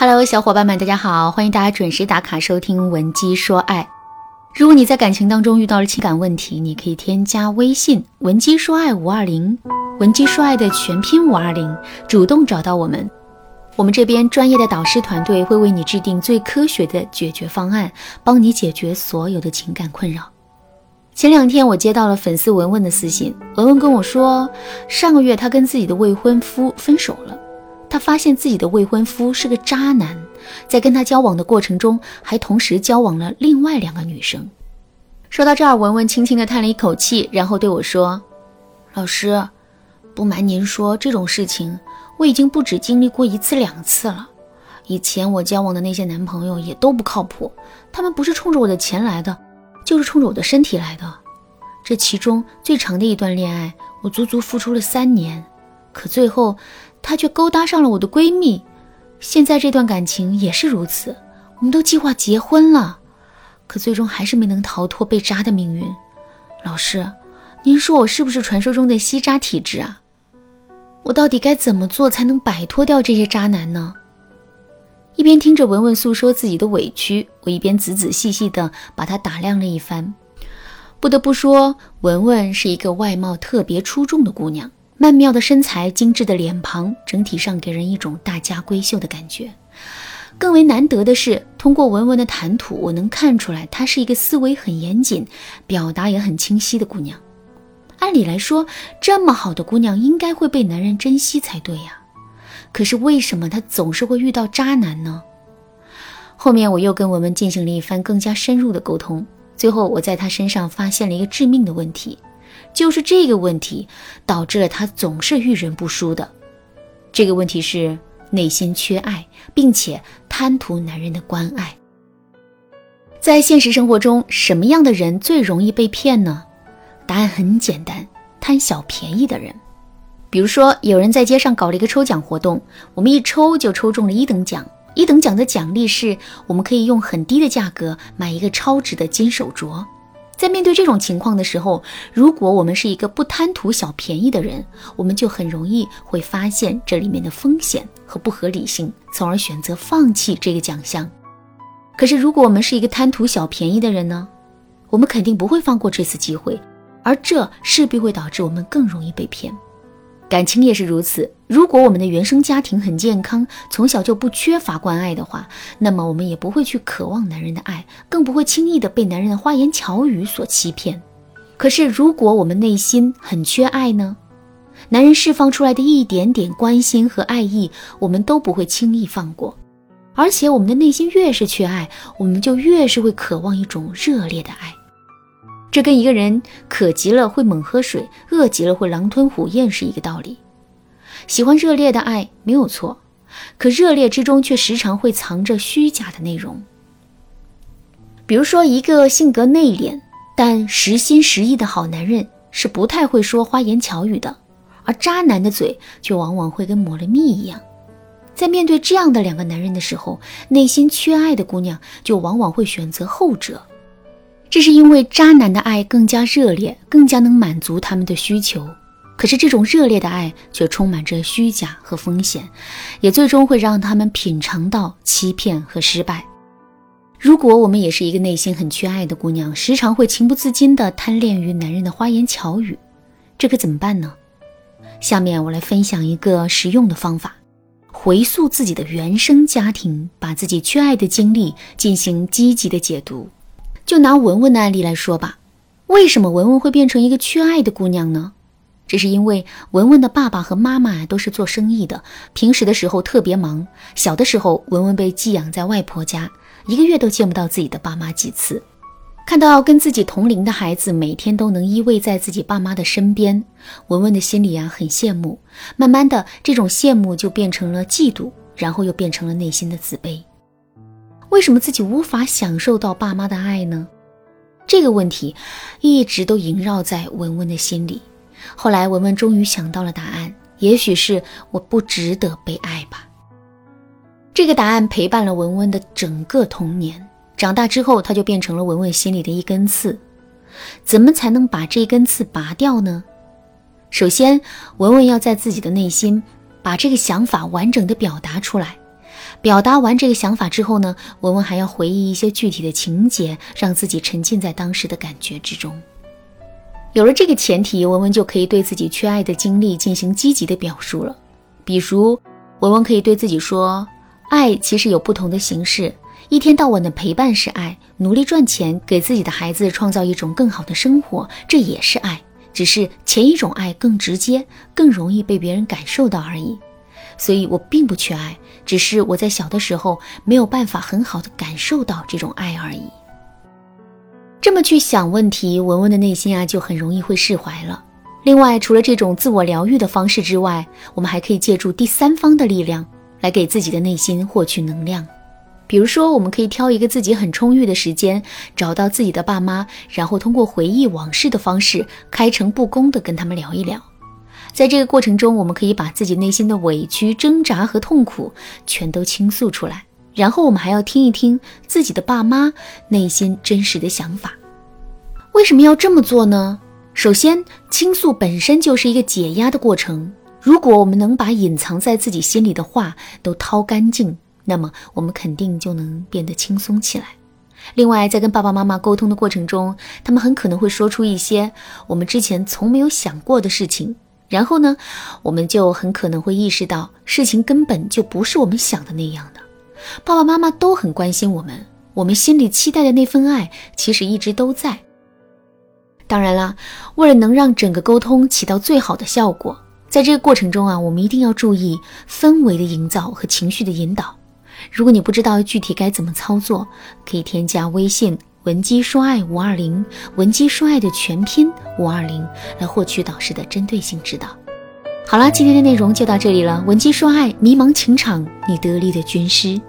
Hello，小伙伴们，大家好，欢迎大家准时打卡收听《文姬说爱》。如果你在感情当中遇到了情感问题，你可以添加微信“文姬说爱五二零”，文姬说爱的全拼五二零，主动找到我们，我们这边专业的导师团队会为你制定最科学的解决方案，帮你解决所有的情感困扰。前两天我接到了粉丝文文的私信，文文跟我说，上个月她跟自己的未婚夫分手了。发现自己的未婚夫是个渣男，在跟他交往的过程中，还同时交往了另外两个女生。说到这儿，文文轻轻地叹了一口气，然后对我说：“老师，不瞒您说，这种事情我已经不止经历过一次两次了。以前我交往的那些男朋友也都不靠谱，他们不是冲着我的钱来的，就是冲着我的身体来的。这其中最长的一段恋爱，我足足付出了三年，可最后……”他却勾搭上了我的闺蜜，现在这段感情也是如此。我们都计划结婚了，可最终还是没能逃脱被渣的命运。老师，您说我是不是传说中的吸渣体质啊？我到底该怎么做才能摆脱掉这些渣男呢？一边听着文文诉说自己的委屈，我一边仔仔细细地把她打量了一番。不得不说，文文是一个外貌特别出众的姑娘。曼妙的身材，精致的脸庞，整体上给人一种大家闺秀的感觉。更为难得的是，通过文文的谈吐，我能看出来她是一个思维很严谨、表达也很清晰的姑娘。按理来说，这么好的姑娘应该会被男人珍惜才对呀。可是为什么她总是会遇到渣男呢？后面我又跟文文进行了一番更加深入的沟通，最后我在她身上发现了一个致命的问题。就是这个问题导致了他总是遇人不淑的。这个问题是内心缺爱，并且贪图男人的关爱。在现实生活中，什么样的人最容易被骗呢？答案很简单，贪小便宜的人。比如说，有人在街上搞了一个抽奖活动，我们一抽就抽中了一等奖。一等奖的奖励是我们可以用很低的价格买一个超值的金手镯。在面对这种情况的时候，如果我们是一个不贪图小便宜的人，我们就很容易会发现这里面的风险和不合理性，从而选择放弃这个奖项。可是，如果我们是一个贪图小便宜的人呢？我们肯定不会放过这次机会，而这势必会导致我们更容易被骗。感情也是如此。如果我们的原生家庭很健康，从小就不缺乏关爱的话，那么我们也不会去渴望男人的爱，更不会轻易的被男人的花言巧语所欺骗。可是，如果我们内心很缺爱呢？男人释放出来的一点点关心和爱意，我们都不会轻易放过。而且，我们的内心越是缺爱，我们就越是会渴望一种热烈的爱。这跟一个人渴极了会猛喝水，饿极了会狼吞虎咽是一个道理。喜欢热烈的爱没有错，可热烈之中却时常会藏着虚假的内容。比如说，一个性格内敛但实心实意的好男人是不太会说花言巧语的，而渣男的嘴却往往会跟抹了蜜一样。在面对这样的两个男人的时候，内心缺爱的姑娘就往往会选择后者。这是因为渣男的爱更加热烈，更加能满足他们的需求。可是这种热烈的爱却充满着虚假和风险，也最终会让他们品尝到欺骗和失败。如果我们也是一个内心很缺爱的姑娘，时常会情不自禁地贪恋于男人的花言巧语，这可怎么办呢？下面我来分享一个实用的方法：回溯自己的原生家庭，把自己缺爱的经历进行积极的解读。就拿文文的案例来说吧，为什么文文会变成一个缺爱的姑娘呢？这是因为文文的爸爸和妈妈都是做生意的，平时的时候特别忙。小的时候，文文被寄养在外婆家，一个月都见不到自己的爸妈几次。看到跟自己同龄的孩子每天都能依偎在自己爸妈的身边，文文的心里啊很羡慕。慢慢的，这种羡慕就变成了嫉妒，然后又变成了内心的自卑。为什么自己无法享受到爸妈的爱呢？这个问题一直都萦绕在文文的心里。后来，文文终于想到了答案，也许是我不值得被爱吧。这个答案陪伴了文文的整个童年。长大之后，它就变成了文文心里的一根刺。怎么才能把这根刺拔掉呢？首先，文文要在自己的内心把这个想法完整的表达出来。表达完这个想法之后呢，文文还要回忆一些具体的情节，让自己沉浸在当时的感觉之中。有了这个前提，文文就可以对自己缺爱的经历进行积极的表述了。比如，文文可以对自己说：“爱其实有不同的形式，一天到晚的陪伴是爱，努力赚钱给自己的孩子创造一种更好的生活，这也是爱。只是前一种爱更直接，更容易被别人感受到而已。所以我并不缺爱，只是我在小的时候没有办法很好的感受到这种爱而已。”这么去想问题，文文的内心啊就很容易会释怀了。另外，除了这种自我疗愈的方式之外，我们还可以借助第三方的力量来给自己的内心获取能量。比如说，我们可以挑一个自己很充裕的时间，找到自己的爸妈，然后通过回忆往事的方式，开诚布公地跟他们聊一聊。在这个过程中，我们可以把自己内心的委屈、挣扎和痛苦全都倾诉出来。然后我们还要听一听自己的爸妈内心真实的想法。为什么要这么做呢？首先，倾诉本身就是一个解压的过程。如果我们能把隐藏在自己心里的话都掏干净，那么我们肯定就能变得轻松起来。另外，在跟爸爸妈妈沟通的过程中，他们很可能会说出一些我们之前从没有想过的事情。然后呢，我们就很可能会意识到，事情根本就不是我们想的那样的。爸爸妈妈都很关心我们，我们心里期待的那份爱其实一直都在。当然啦，为了能让整个沟通起到最好的效果，在这个过程中啊，我们一定要注意氛围的营造和情绪的引导。如果你不知道具体该怎么操作，可以添加微信文姬说爱五二零，文姬说爱的全拼五二零，来获取导师的针对性指导。好了，今天的内容就到这里了。文姬说爱，迷茫情场，你得力的军师。